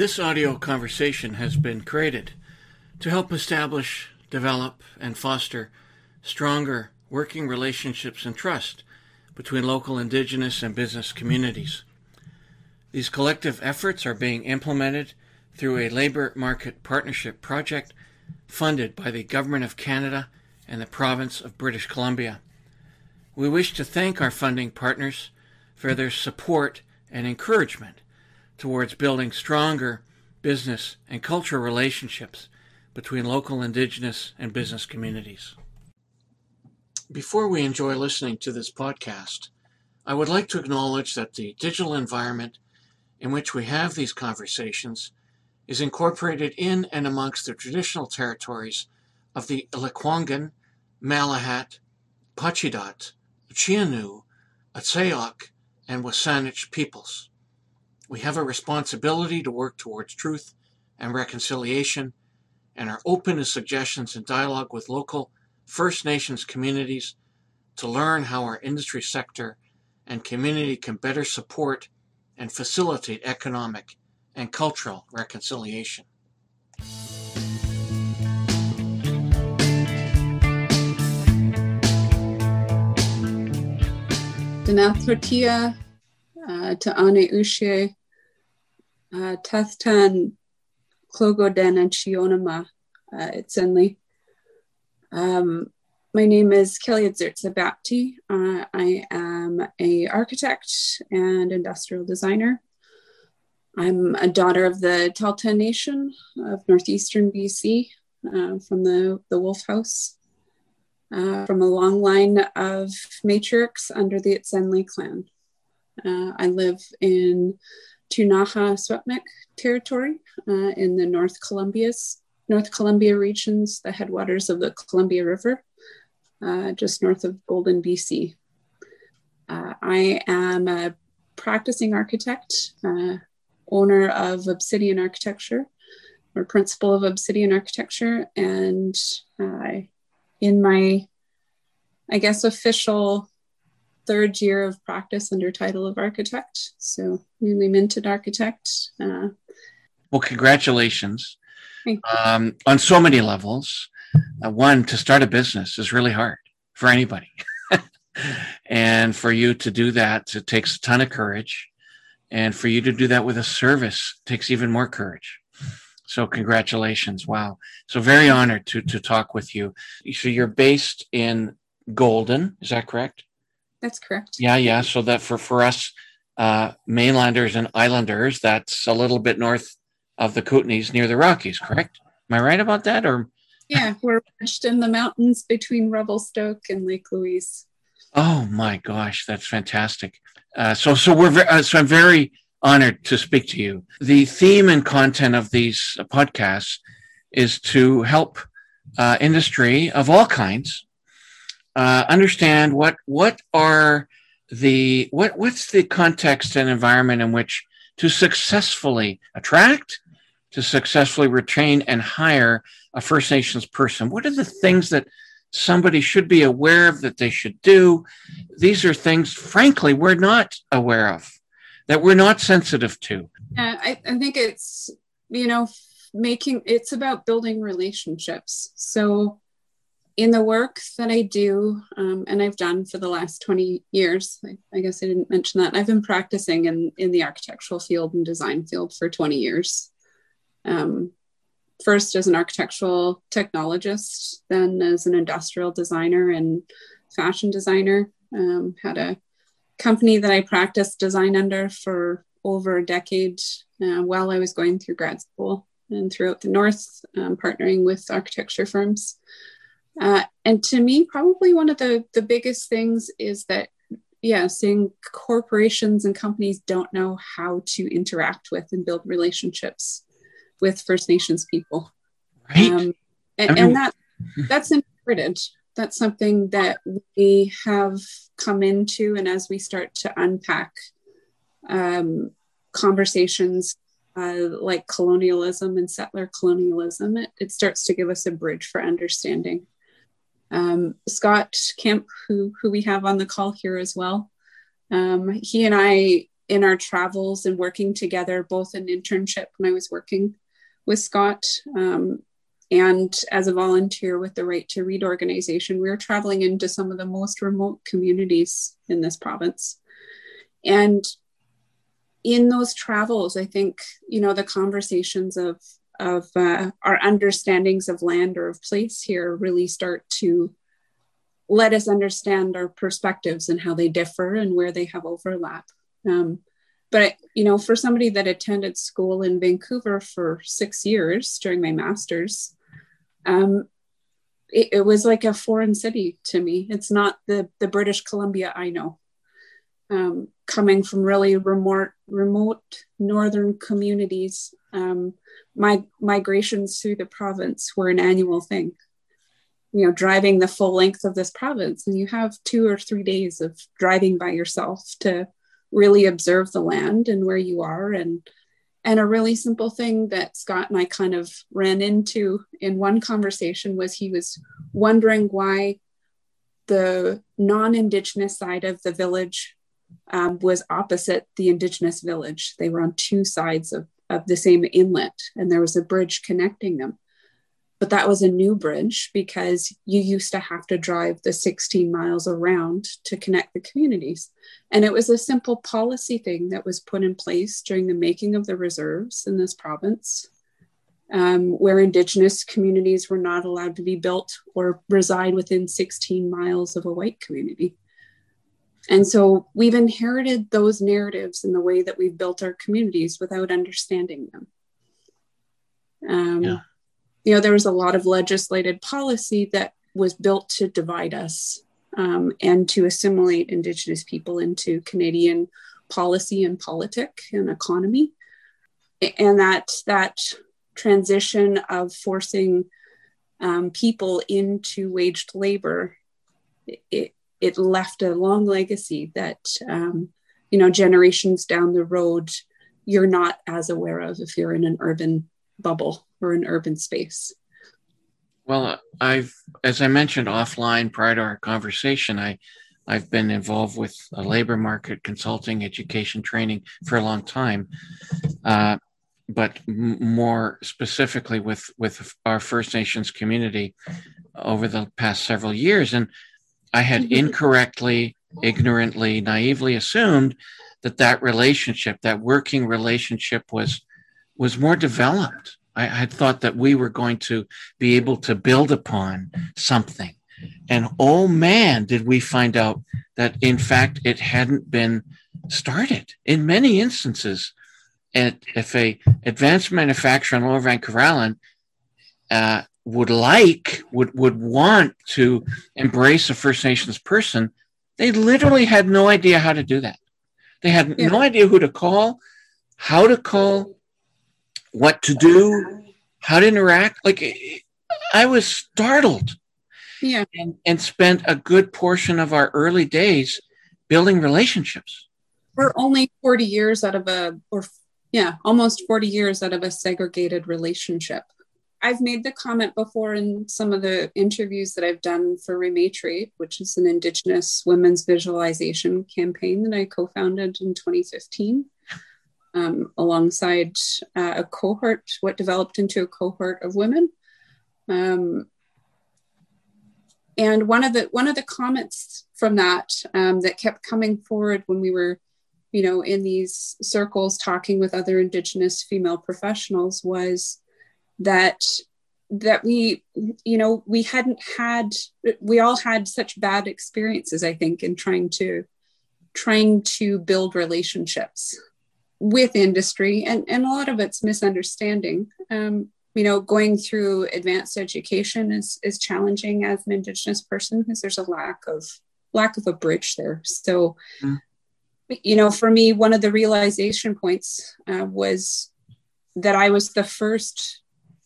This audio conversation has been created to help establish, develop, and foster stronger working relationships and trust between local indigenous and business communities. These collective efforts are being implemented through a labor market partnership project funded by the Government of Canada and the Province of British Columbia. We wish to thank our funding partners for their support and encouragement towards building stronger business and cultural relationships between local indigenous and business communities. Before we enjoy listening to this podcast, I would like to acknowledge that the digital environment in which we have these conversations is incorporated in and amongst the traditional territories of the Lekwungen, Malahat, Pacheedaht, Chinook, Otsayoc, and WSÁNEĆ peoples. We have a responsibility to work towards truth and reconciliation and are open to suggestions and dialogue with local First Nations communities to learn how our industry sector and community can better support and facilitate economic and cultural reconciliation. Uh, Ane Ushe, uh, Tahltan, and Chionama, uh, Itzenli. Um, my name is Kelly Edzerza-Bapty. Uh, I am a architect and industrial designer. I'm a daughter of the Tahltan Nation of northeastern BC uh, from the, the Wolf House, uh, from a long line of matriarchs under the Itzenli clan. Uh, I live in Ktunaxa Secwépemc territory uh, in the North Columbia's North Columbia regions, the headwaters of the Columbia River, uh, just north of Golden, BC. Uh, I am a practicing architect, uh, owner of Obsidian Architecture, or principal of Obsidian Architecture, and in my, I guess, official third year of practice under title of architect. So newly minted architect. Uh, well, congratulations um, on so many levels. Uh, one, to start a business is really hard for anybody. and for you to do that, it takes a ton of courage. And for you to do that with a service takes even more courage. So congratulations. Wow. So very honored to, to talk with you. So you're based in Golden. Is that correct? That's correct. Yeah. Yeah. So that for, for us, uh, mainlanders and islanders, that's a little bit north of the Kootenays near the Rockies, correct? Am I right about that? Or yeah, we're wedged in the mountains between Revelstoke and Lake Louise. Oh my gosh, that's fantastic! Uh, so, so we're ve- uh, so I'm very honored to speak to you. The theme and content of these podcasts is to help uh, industry of all kinds uh, understand what what are the what what's the context and environment in which to successfully attract to successfully retain and hire a First Nations person? What are the things that somebody should be aware of that they should do? These are things, frankly, we're not aware of, that we're not sensitive to. Yeah, I, I think it's, you know, making it's about building relationships. So, in the work that I do um, and I've done for the last 20 years, I, I, guess I didn't mention that, I've been practicing in, in the architectural field and design field for 20 years um, first as an architectural technologist, then as an industrial designer and fashion designer. Um, had a company that I practiced design under for over a decade uh, while I was going through grad school and throughout the North, um, partnering with architecture firms. Uh, and to me, probably one of the, the biggest things is that, yeah, seeing corporations and companies don't know how to interact with and build relationships with First Nations people. Right. Um, and, I mean, and that that's important. That's something that we have come into, and as we start to unpack um, conversations uh, like colonialism and settler colonialism, it, it, starts to give us a bridge for understanding. Um, Scott Kemp, who who we have on the call here as well, um, he and I in our travels and working together, both in internship when I was working with Scott um, and as a volunteer with the Right to Read organization, we were traveling into some of the most remote communities in this province. And in those travels, I think, you know, the conversations of of uh, our understandings of land or of place here really start to let us understand our perspectives and how they differ and where they have overlap. Um, but you know, for somebody that attended school in Vancouver for six years during my master's, um, it, it, was like a foreign city to me. It's not the the British Columbia I know. Um, coming from really remote remote northern communities, um, my migrations through the province were an annual thing. You know, driving the full length of this province, and you have two or three days of driving by yourself to really observe the land and where you are and and a really simple thing that Scott and I kind of ran into in one conversation was he was wondering why the non Indigenous side of the village um, was opposite the Indigenous village. They were on two sides of, of the same inlet, and there was a bridge connecting them. But that was a new bridge because you used to have to drive the 16 miles around to connect the communities. And it was a simple policy thing that was put in place during the making of the reserves in this province, um, where Indigenous communities were not allowed to be built or reside within 16 miles of a white community. And so we've inherited those narratives in the way that we've built our communities without understanding them. Um, yeah you know, there was a lot of legislated policy that was built to divide us um, and to assimilate Indigenous people into Canadian policy and politic and economy. And that that transition of forcing um, people into waged labor, it, it left a long legacy that, um, you know, generations down the road, you're not as aware of if you're in an urban bubble or an urban space? Well, I've, as I mentioned offline prior to our conversation, I, I've been involved with labor market consulting, education training for a long time, uh, but more specifically with with our First Nations community over the past several years, and I had incorrectly, ignorantly, naively assumed that that relationship, that working relationship, was was more developed I had thought that we were going to be able to build upon something. And oh man, did we find out that in fact it hadn't been started in many instances. And if a advanced manufacturer in Lower Vancouver Island uh, would like, would, would want to embrace a First Nations person, they literally had no idea how to do that. They had yeah. no idea who to call, how to call, what to do, how to interact. Like I was startled. Yeah. And, and spent a good portion of our early days building relationships. We're only 40 years out of a, or yeah, almost 40 years out of a segregated relationship. I've made the comment before in some of the interviews that I've done for Rematriate, which is an Indigenous women's visualization campaign that I co founded in 2015 um, alongside uh, a cohort, what developed into a cohort of women. Um, and one of the one of the comments from that um, that kept coming forward when we were, you know, in these circles talking with other Indigenous female professionals was that that we you know we hadn't had we all had such bad experiences i think in trying to trying to build relationships with industry and, and a lot of it's misunderstanding um, you know going through advanced education is, is challenging as an indigenous person because there's a lack of lack of a bridge there so mm. you know for me one of the realization points uh, was that i was the first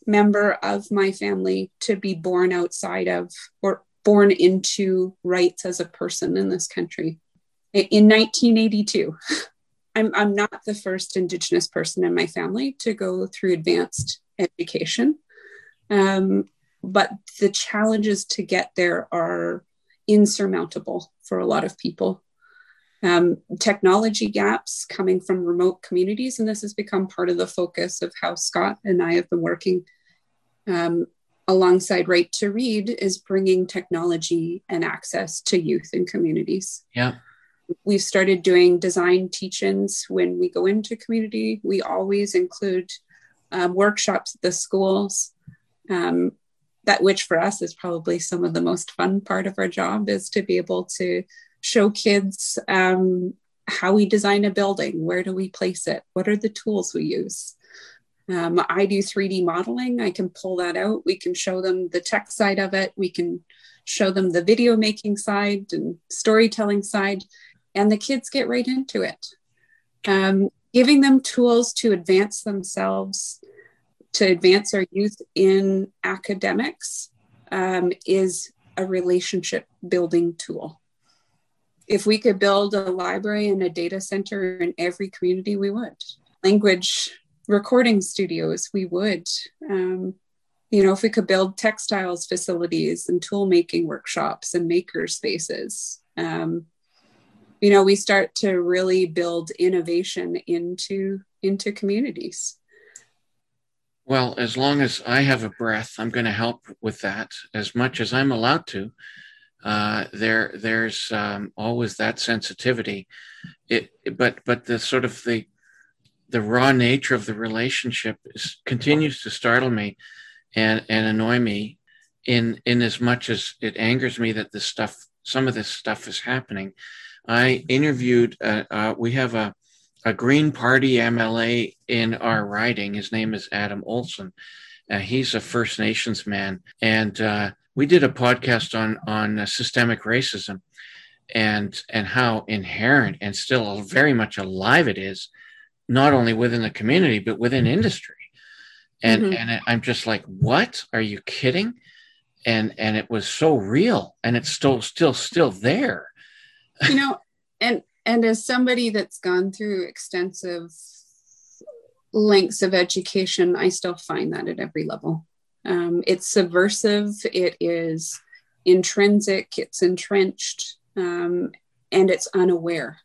member of my family to be born outside of or born into rights as a person in this country in 1982 I'm, I'm not the first Indigenous person in my family to go through advanced education. Um, but the challenges to get there are insurmountable for a lot of people. Um, technology gaps coming from remote communities. And this has become part of the focus of how Scott and I have been working um, alongside Right to Read is bringing technology and access to youth and communities. Yeah. We've started doing design teach-ins when we go into community. We always include um, workshops at the schools. Um, that which for us is probably some of the most fun part of our job is to be able to show kids um, how we design a building. Where do we place it? What are the tools we use? Um, I do 3D modeling. I can pull that out. We can show them the tech side of it. We can show them the video making side and storytelling side, and the kids get right into it. Um, giving them tools to advance themselves, to advance our youth in academics, um, is a relationship building tool. If we could build a library and a data center in every community, we would. Language recording studios, we would. Um, you know, if we could build textiles facilities and tool making workshops and maker spaces, um, you know, we start to really build innovation into into communities. Well, as long as I have a breath, I'm going to help with that as much as I'm allowed to. Uh, there, there's um, always that sensitivity. It, but, but the sort of the the raw nature of the relationship is, continues to startle me and, and annoy me in, in as much as it angers me that this stuff, some of this stuff is happening. I interviewed, uh, uh, we have a, a Green Party MLA in our riding. His name is Adam Olsen. Uh, he's a First Nations man. And uh, we did a podcast on, on uh, systemic racism and, and how inherent and still very much alive it is not only within the community but within industry. And mm-hmm. and i'm just like what? Are you kidding? And and it was so real and it's still still still there. You know and and as somebody that's gone through extensive lengths of education i still find that at every level um, it's subversive it is intrinsic it's entrenched um, and it's unaware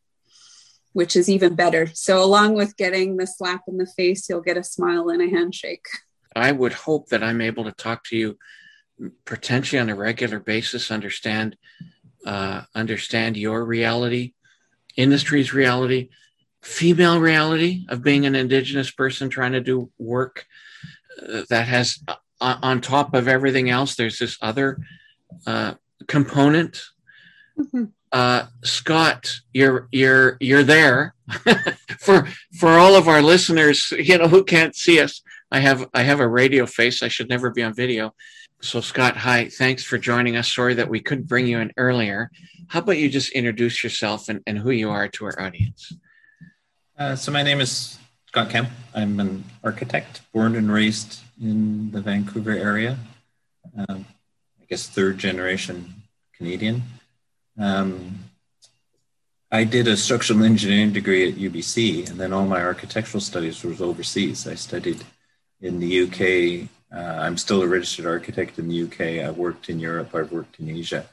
which is even better. So, along with getting the slap in the face, you'll get a smile and a handshake. I would hope that I'm able to talk to you potentially on a regular basis, understand uh, understand your reality, industry's reality, female reality of being an Indigenous person trying to do work uh, that has, uh, on top of everything else, there's this other uh, component. Mm-hmm uh, Scott, you're you're you're there for for all of our listeners. You know who can't see us. I have I have a radio face. I should never be on video. So Scott, hi. Thanks for joining us. Sorry that we couldn't bring you in earlier. How about you just introduce yourself and, and who you are to our audience? Uh, so my name is Scott Kemp. I'm an architect, born and raised in the Vancouver area. Um, I guess third generation Canadian. Um, I did a structural engineering degree at UBC, and then all my architectural studies was overseas. I studied in the UK. Uh, I'm still a registered architect in the UK. I've worked in Europe. I've worked in Asia,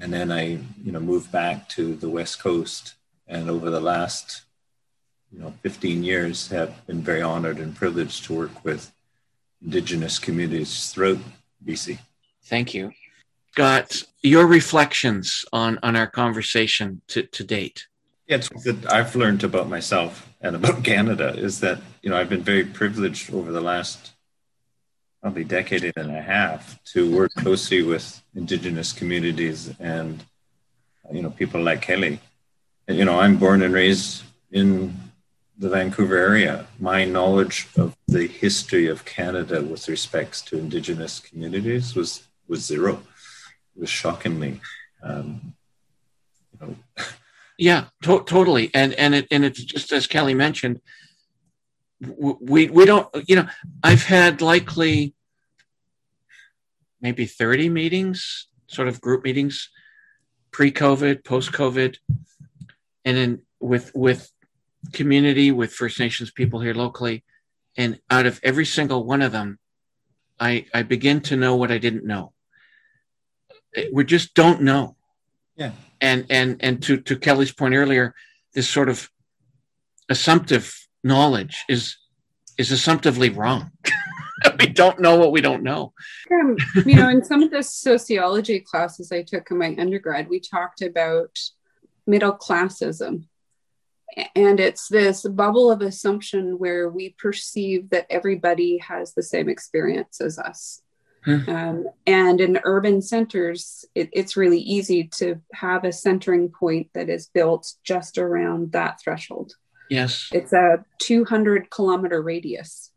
and then I, you know, moved back to the West Coast. And over the last, you know, 15 years, have been very honored and privileged to work with Indigenous communities throughout BC. Thank you. Scott, your reflections on, on our conversation to, to date. Yeah, it's that I've learned about myself and about Canada is that, you know, I've been very privileged over the last probably decade and a half to work closely with Indigenous communities and, you know, people like Kelly. And, you know, I'm born and raised in the Vancouver area. My knowledge of the history of Canada with respects to Indigenous communities was was zero It was shockingly, um, you know. Yeah, to- totally, and and it and it's just as Kelly mentioned, we we don't, you know, I've had likely maybe thirty meetings, sort of group meetings, pre-COVID, post-COVID, and then with with community with First Nations people here locally, and out of every single one of them, I I begin to know what I didn't know we just don't know. Yeah. and and and to to Kelly's point earlier, this sort of assumptive knowledge is is assumptively wrong. we don't know what we don't know. Um, you know, in some of the sociology classes I took in my undergrad, we talked about middle classism. And it's this bubble of assumption where we perceive that everybody has the same experience as us. Hmm. Um, and in urban centers, it, it's really easy to have a centering point that is built just around that threshold. Yes. It's a 200 kilometer radius.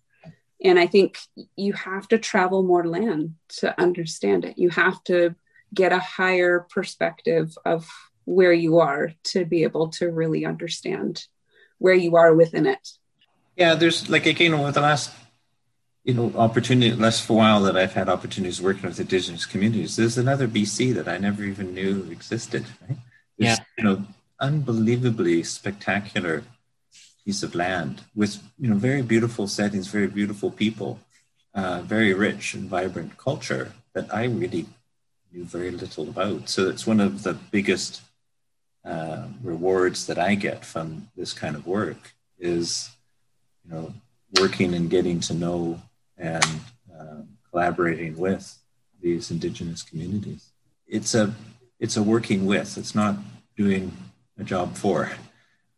And I think you have to travel more land to understand it. You have to get a higher perspective of where you are to be able to really understand where you are within it. Yeah, there's like again over the last you know opportunity last for a while that I've had opportunities working with indigenous communities. There's another BC that I never even knew existed. Right? There's, yeah, you know, unbelievably spectacular piece of land with you know very beautiful settings, very beautiful people, uh, very rich and vibrant culture that I really knew very little about. So it's one of the biggest uh, rewards that I get from this kind of work is you know working and getting to know and uh, collaborating with these indigenous communities. It's a it's a working with. It's not doing a job for.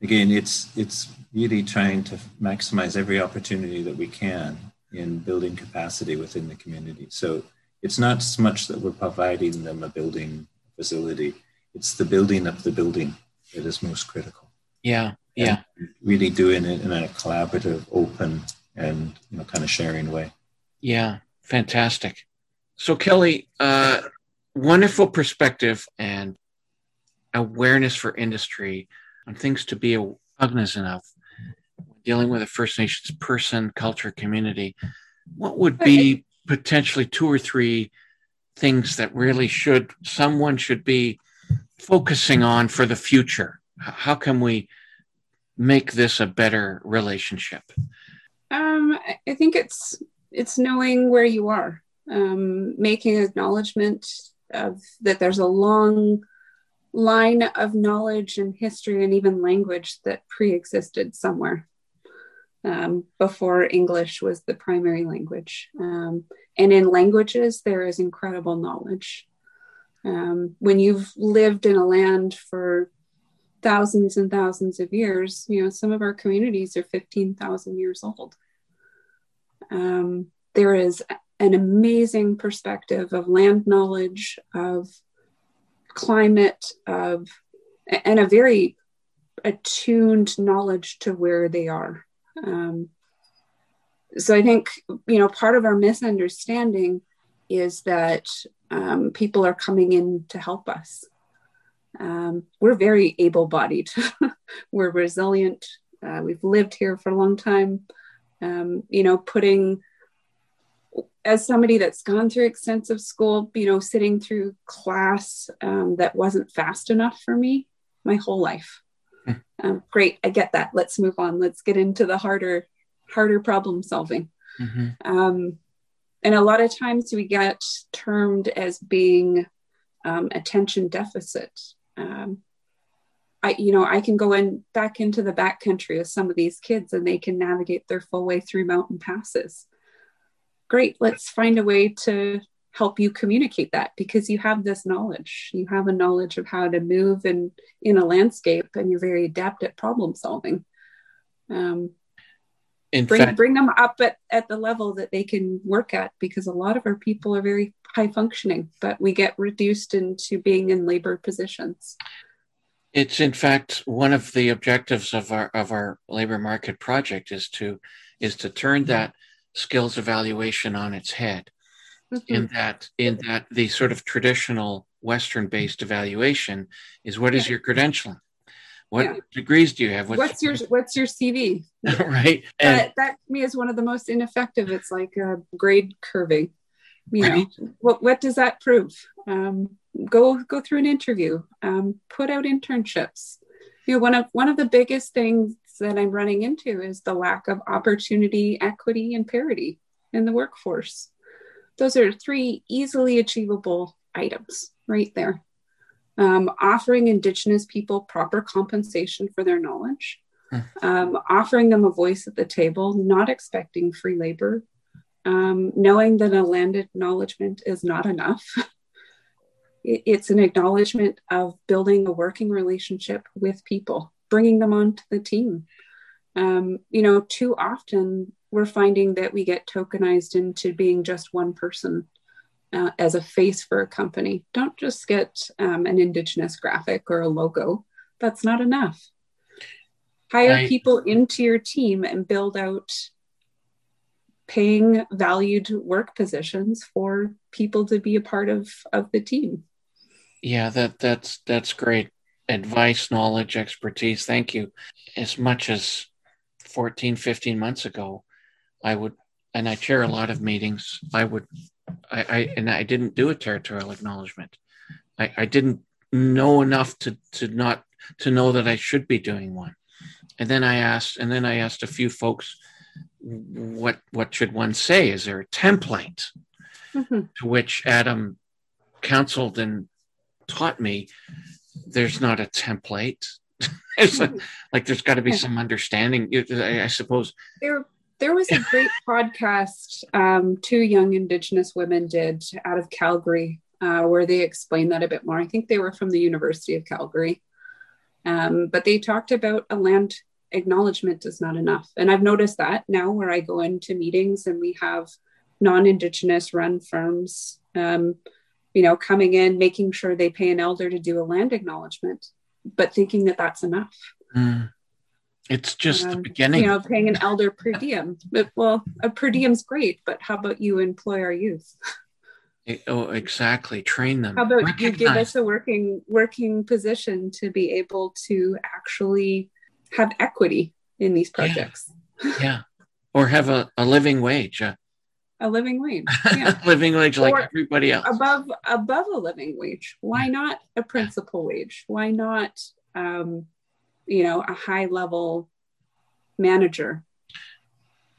Again, it's it's really trying to maximize every opportunity that we can in building capacity within the community. So it's not so much that we're providing them a building facility, it's the building of the building that is most critical. Yeah, yeah. And really doing it in a collaborative, open, and you know, kind of sharing way. Yeah, fantastic. So Kelly, uh, wonderful perspective and awareness for industry on things to be cognizant of when dealing with a First Nations person, culture, community, what would be potentially two or three things that really should someone should be focusing on for the future? How can we make this a better relationship? Um, I think it's it's knowing where you are, um, making acknowledgement of that there's a long line of knowledge and history and even language that pre-existed somewhere um, before English was the primary language. Um, and in languages, there is incredible knowledge. Um, when you've lived in a land for thousands and thousands of years, you know, some of our communities are 15,000 years old. Um, there is an amazing perspective of land knowledge, of climate, of, and a very attuned knowledge to where they are. Um, so I think, you know, part of our misunderstanding is that um, people are coming in to help us. Um, we're very able bodied, we're resilient, uh, we've lived here for a long time. Um, you know, putting, as somebody that's gone through extensive school, you know, sitting through class um, that wasn't fast enough for me my whole life. Um, great i get that. Let's move on. Let's get into the harder harder problem solving. Mm-hmm. And a lot of times we get termed as being um, attention deficit um, I, you know, I can go in back into the backcountry with some of these kids and they can navigate their full way through mountain passes. Great, let's find a way to help you communicate that because you have this knowledge. You have a knowledge of how to move in in a landscape, and you're very adept at problem solving. Um, in bring fact, bring them up at, at the level that they can work at because a lot of our people are very high functioning, but we get reduced into being in labor positions. It's in fact one of the objectives of our of our labor market project is to is to turn that skills evaluation on its head mm-hmm. in that in that the sort of traditional Western based evaluation is what is your credentialing? What yeah. degrees do you have? What's, what's your what's your CV? right. And, that, that me is one of the most ineffective. It's like uh, grade curving. You right. know, what what does that prove? Um, go go through an interview. Um, put out internships. You know, one of one of the biggest things that I'm running into is the lack of opportunity, equity, and parity in the workforce those are three easily achievable items right there. Um, offering Indigenous people proper compensation for their knowledge, hmm. um, offering them a voice at the table, not expecting free labor, um, knowing that a land acknowledgement is not enough. it's an acknowledgement of building a working relationship with people, bringing them onto the team. Um, you know, too often we're finding that we get tokenized into being just one person uh, as a face for a company. Don't just get um, an Indigenous graphic or a logo. That's not enough. Hire I, people into your team and build out paying valued work positions for people to be a part of, of the team. Yeah, that that's that's great advice, knowledge, expertise. Thank you. As much as 14, 15 months ago, I would, and I chair a lot of meetings, I would I, I and I didn't do a territorial acknowledgement. I, I didn't know enough to to not to know that I should be doing one. And then I asked, and then I asked a few folks, what what should one say? Is there a template? Mm-hmm. To which Adam counseled and taught me there's not a template. it's mm-hmm. like there's got to be some understanding. I, I suppose there there was a great podcast um, two young Indigenous women did out of Calgary uh, where they explained that a bit more. I think they were from the University of Calgary. Um, but they talked about a land acknowledgement is not enough. And I've noticed that now where I go into meetings and we have non Indigenous run firms, um, you know, coming in, making sure they pay an elder to do a land acknowledgement, but thinking that that's enough. Mm. It's just um, the beginning. You know, paying an elder per diem. But, well, a per diem's great, but how about you employ our youth? Oh, exactly. Train them. How about Recognize. you give us a working working position to be able to actually have equity in these projects? Yeah, yeah. or have a, a living wage. Uh, a living wage, yeah. living wage like or everybody else. Above above a living wage. Why not a principal wage? Why not um, you know, a high level manager?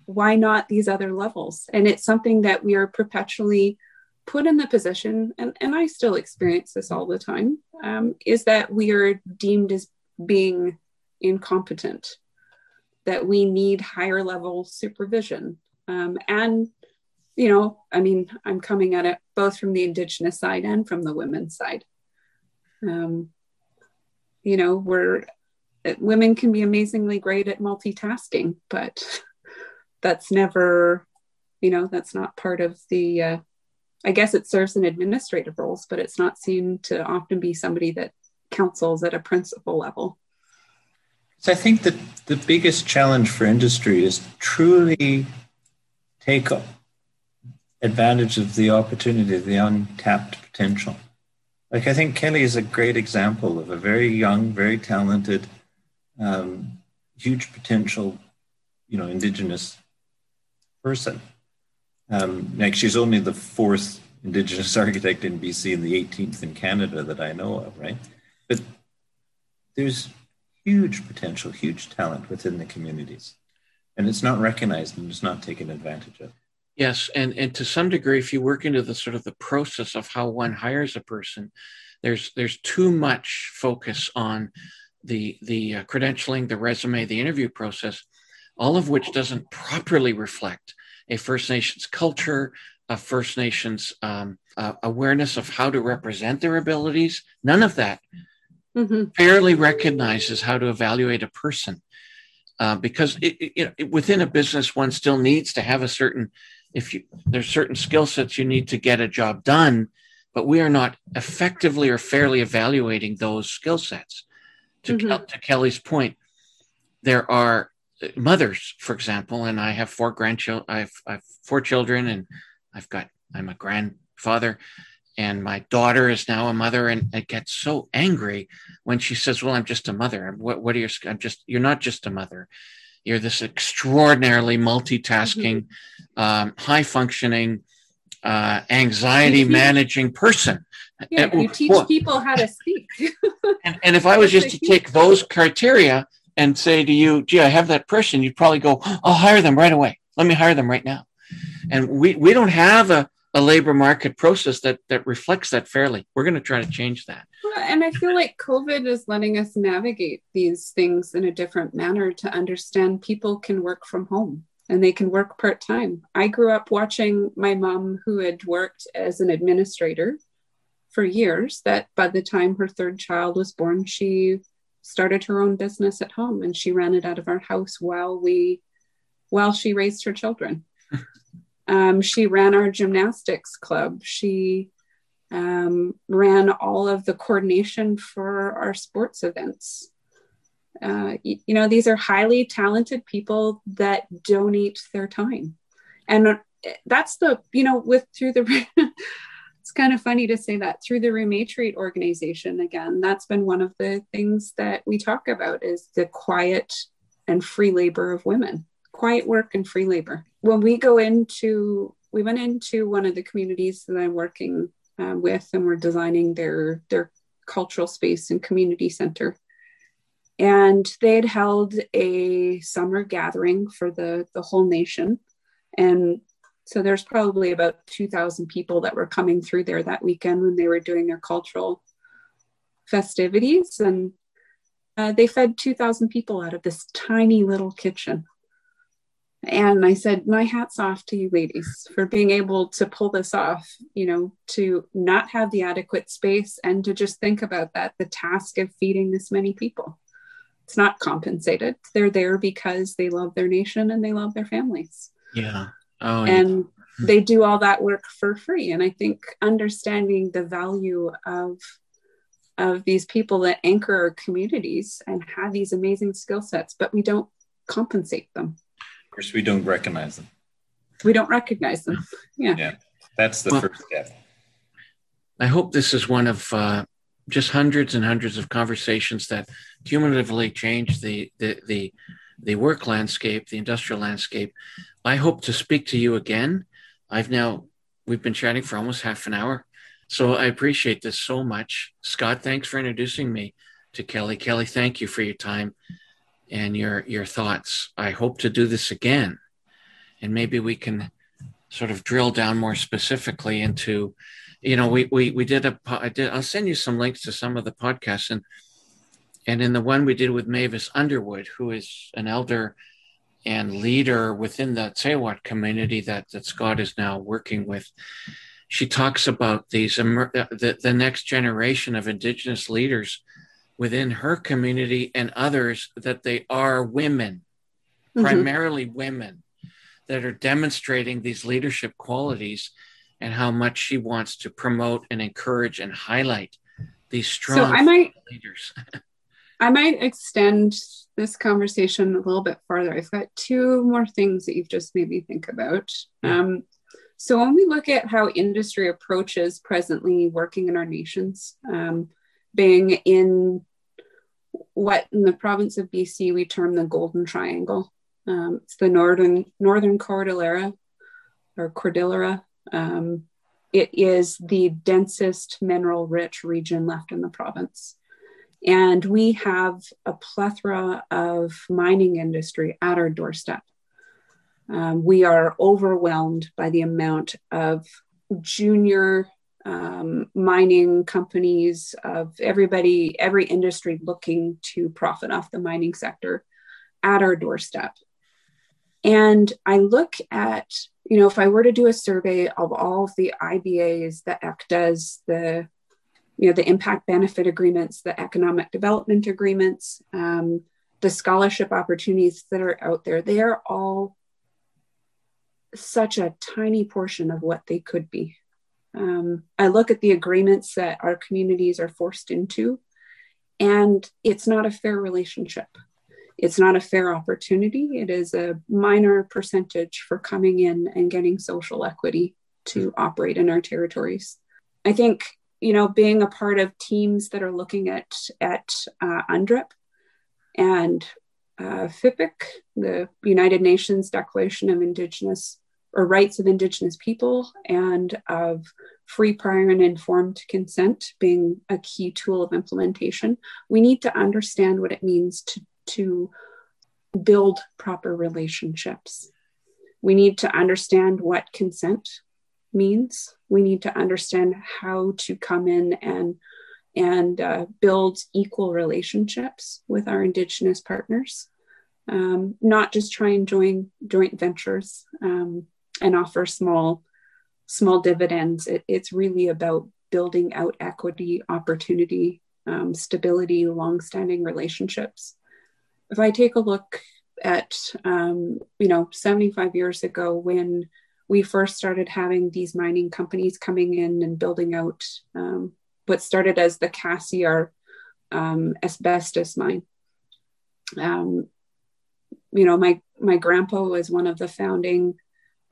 Why not these other levels? And it's something that we are perpetually put in the position, and, and I still experience this all the time, um, is that we are deemed as being incompetent, that we need higher level supervision. Um, and, you know, I mean, I'm coming at it both from the Indigenous side and from the women's side. Um, you know, we're women can be amazingly great at multitasking, but that's never, you know, that's not part of the. Uh, I guess it serves in administrative roles, but it's not seen to often be somebody that counsels at a principal level. So I think that the biggest challenge for industry is truly take advantage of the opportunity, the untapped potential. Like I think Kelly is a great example of a very young, very talented um, huge potential, you know, indigenous person. Um, like she's only the fourth indigenous architect in BC and the 18th in Canada that I know of, right? But there's huge potential, huge talent within the communities, and it's not recognized and it's not taken advantage of. Yes, and and to some degree, if you work into the sort of the process of how one hires a person, there's there's too much focus on the the uh, credentialing, the resume, the interview process, all of which doesn't properly reflect a First Nations culture, a First Nations um, uh, awareness of how to represent their abilities. None of that mm-hmm. fairly recognizes how to evaluate a person. Uh, because it, it, it, within a business, one still needs to have a certain, if you, there's certain skill sets you need to get a job done, but we are not effectively or fairly evaluating those skill sets to, mm-hmm. to Kelly's point, there are mothers, for example, and I have four grandchildren. I have, I have four children, and I've got I'm a grandfather, and my daughter is now a mother, and it gets so angry when she says, "Well, I'm just a mother. What what are you? I'm just you're not just a mother. You're this extraordinarily multitasking, mm-hmm. um, high functioning." Uh, anxiety managing person yeah, you teach well, people how to speak. and, and, if I was just to take those criteria and say to you, gee, I have that person, you'd probably go, I'll hire them right away. Let me hire them right now. And we, we don't have a, a labor market process that that reflects that fairly. We're going to try to change that. And I feel like COVID is letting us navigate these things in a different manner to understand people can work from home and they can work part time. I grew up watching my mom, who had worked as an administrator for years, that by the time her third child was born, she started her own business at home and she ran it out of our house while we while she raised her children. um, she ran our gymnastics club. She um, ran all of the coordination for our sports events. Uh, you, you, know, these are highly talented people that donate their time. And that's the, you know, with through the, it's kind of funny to say that through the Rematriate organization, again, that's been one of the things that we talk about is the quiet and free labor of women, quiet work and free labor. When we go into, we went into one of the communities that I'm working uh, with, and we're designing their their cultural space and community center. And they had held a summer gathering for the the whole nation, and so there's probably about 2,000 people that were coming through there that weekend when they were doing their cultural festivities, and uh, they fed 2,000 people out of this tiny little kitchen. And I said, My hat's off to you ladies for being able to pull this off, you know, to not have the adequate space and to just think about that the task of feeding this many people. It's not compensated. They're there because they love their nation and they love their families. Yeah. Oh, and yeah. they do all that work for free. And I think understanding the value of of these people that anchor our communities and have these amazing skill sets, but we don't compensate them Of course, we don't recognize them. We don't recognize them. Yeah. Yeah. That's the well, first step. I hope this is one of uh, just hundreds and hundreds of conversations that cumulatively change the, the, the, the work landscape, the industrial landscape. I hope to speak to you again. I've now, we've been chatting for almost half an hour. So I appreciate this so much. Scott, thanks for introducing me to Kelly. Kelly, thank you for your time and your your thoughts. I hope to do this again, and maybe we can sort of drill down more specifically into, you know, we we we did a I did I'll send you some links to some of the podcasts and and in the one we did with Mavis Underwood, who is an elder and leader within the Tsawout community that that Scott is now working with. She talks about these the, the next generation of Indigenous leaders within her community and others that they are women, mm-hmm. primarily women, that are demonstrating these leadership qualities and how much she wants to promote and encourage and highlight these strong so I might, leaders. I might extend this conversation a little bit farther. I've got two more things that you've just made me think about. Um, so, when we look at how industry approaches presently working in our nations, um, being in what in the province of BC we term the Golden Triangle. Um, it's the northern northern Cordillera or Cordillera. Um, it is the densest mineral rich region left in the province. And we have a plethora of mining industry at our doorstep. Um, we are overwhelmed by the amount of junior um, mining companies, of everybody, every industry looking to profit off the mining sector at our doorstep. And I look at, you know, if I were to do a survey of all of the IBAs EC does, the, you know, the impact benefit agreements, the economic development agreements, um, the scholarship opportunities that are out there, they are all such a tiny portion of what they could be. Um, I look at the agreements that our communities are forced into, and it's not a fair relationship. It's not a fair opportunity. It is a minor percentage for coming in and getting social equity to operate in our territories. I think you know being a part of teams that are looking at at uh, UNDRIP and uh, FPIC, the United Nations Declaration of Indigenous or rights of Indigenous people and of free, prior, and informed consent being a key tool of implementation, we need to understand what it means to, to build proper relationships. We need to understand what consent means. We need to understand how to come in and and uh, build equal relationships with our Indigenous partners, um, not just try and join joint ventures um, and offer small small dividends. It, it's really about building out equity, opportunity, um, stability, long-standing relationships. If I take a look at um, you know 75 years ago when we first started having these mining companies coming in and building out um, what started as the Cassiar um, asbestos mine. Um, you know, my my grandpa was one of the founding,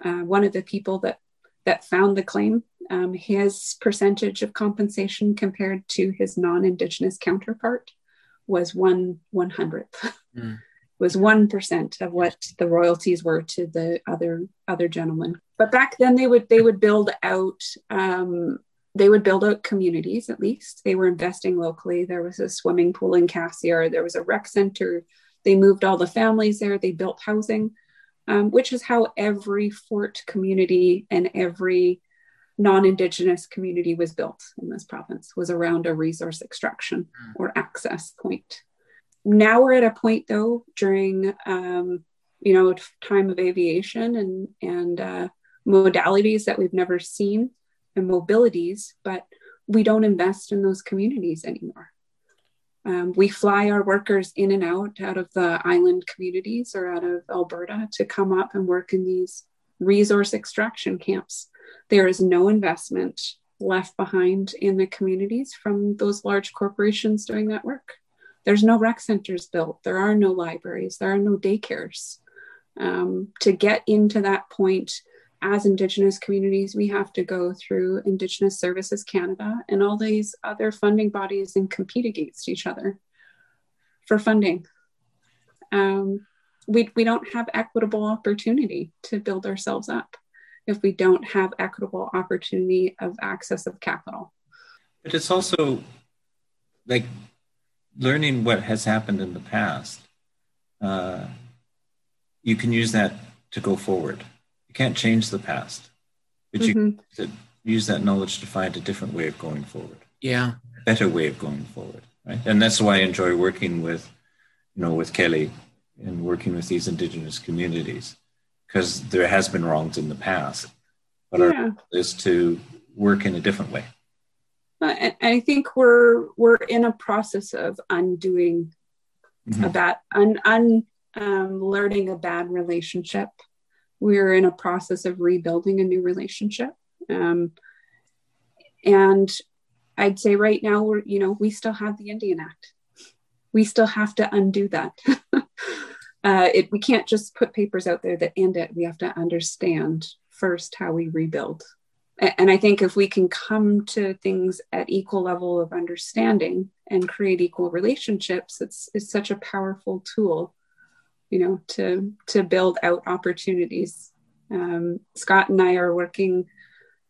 uh, one of the people that that found the claim. Um, his percentage of compensation compared to his non-indigenous counterpart was one one hundredth. Mm. was one percent of what the royalties were to the other other gentlemen. But back then, they would they would build out um, they would build out communities at least. They were investing locally. There was a swimming pool in Cassiar. There was a rec center. They moved all the families there. They built housing, um, which is how every fort community and every non-indigenous community was built in this province was around a resource extraction mm. or access point now we're at a point though during um, you know time of aviation and and uh, modalities that we've never seen and mobilities, but we don't invest in those communities anymore. Um, we fly our workers in and out out of the island communities or out of Alberta to come up and work in these resource extraction camps. There is no investment left behind in the communities from those large corporations doing that work. There's no rec centers built, there are no libraries, there are no daycares. Um, to get into that point as Indigenous communities, we have to go through Indigenous Services Canada and all these other funding bodies and compete against each other for funding. Um, we, we don't have equitable opportunity to build ourselves up if we don't have equitable opportunity of access of capital. But it's also like learning what has happened in the past. Uh, you can use that to go forward you can't change the past, but mm-hmm. you use that knowledge to find a different way of going forward. Yeah, a better way of going forward, right? And that's why I enjoy working with, you know, with Kelly and working with these indigenous communities because there has been wrongs in the past, but yeah. our is to work in a different way. Uh, I think we're we're in a process of undoing mm-hmm. a bad un, un um, learning a bad relationship we're in a process of rebuilding a new relationship. Um, and I'd say right now we're, you know, we still have the Indian Act. We still have to undo that. uh, it, we can't just put papers out there that end it. We have to understand first how we rebuild. And I think if we can come to things at equal level of understanding and create equal relationships, it's, it's such a powerful tool you know to to build out opportunities. Um, scott and i are working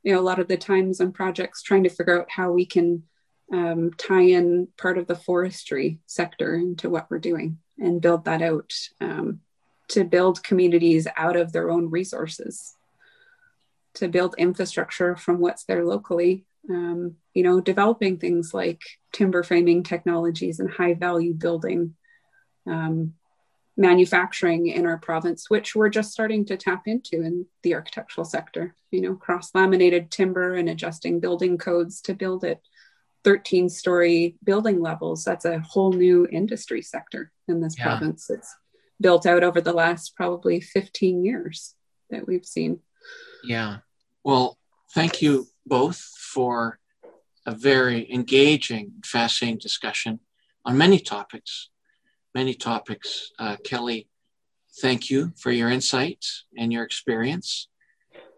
you know a lot of the times on projects trying to figure out how we can um, tie in part of the forestry sector into what we're doing and build that out um, to build communities out of their own resources to build infrastructure from what's there locally um, you know developing things like timber framing technologies and high value building um, manufacturing in our province, which we're just starting to tap into in the architectural sector. You know, cross laminated timber and adjusting building codes to build it 13 story building levels. That's a whole new industry sector in this yeah. province. It's built out over the last probably 15 years that we've seen. Yeah. Well, thank you both for a very engaging, fascinating discussion on many topics many topics. Uh, Kelly, thank you for your insights and your experience.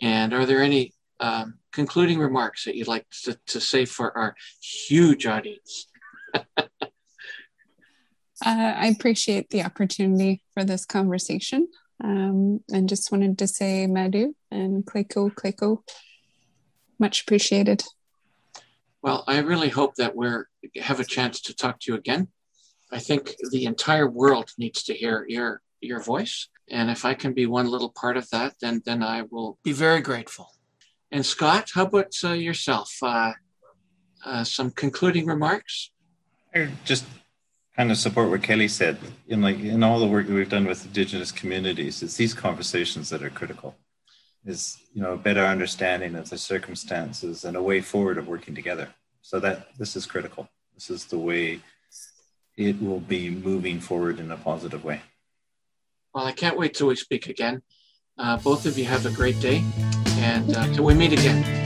And are there any um, concluding remarks that you'd like to, to say for our huge audience? uh, I appreciate the opportunity for this conversation. Um, and just wanted to say Madu and Kleko Kleko, much appreciated. Well, I really hope that we're have a chance to talk to you again I think the entire world needs to hear your your voice. And if I can be one little part of that, then then I will be very grateful. And Scott, how about uh, yourself? Uh, uh, some concluding remarks? I just kind of support what Kelly said. In like in all the work that we've done with Indigenous communities, it's these conversations that are critical. Is you know a better understanding of the circumstances and a way forward of working together. So that this is critical. This is the way it will be moving forward in a positive way. Well, I can't wait till we speak again. Uh, both of you have a great day, and uh, till we meet again.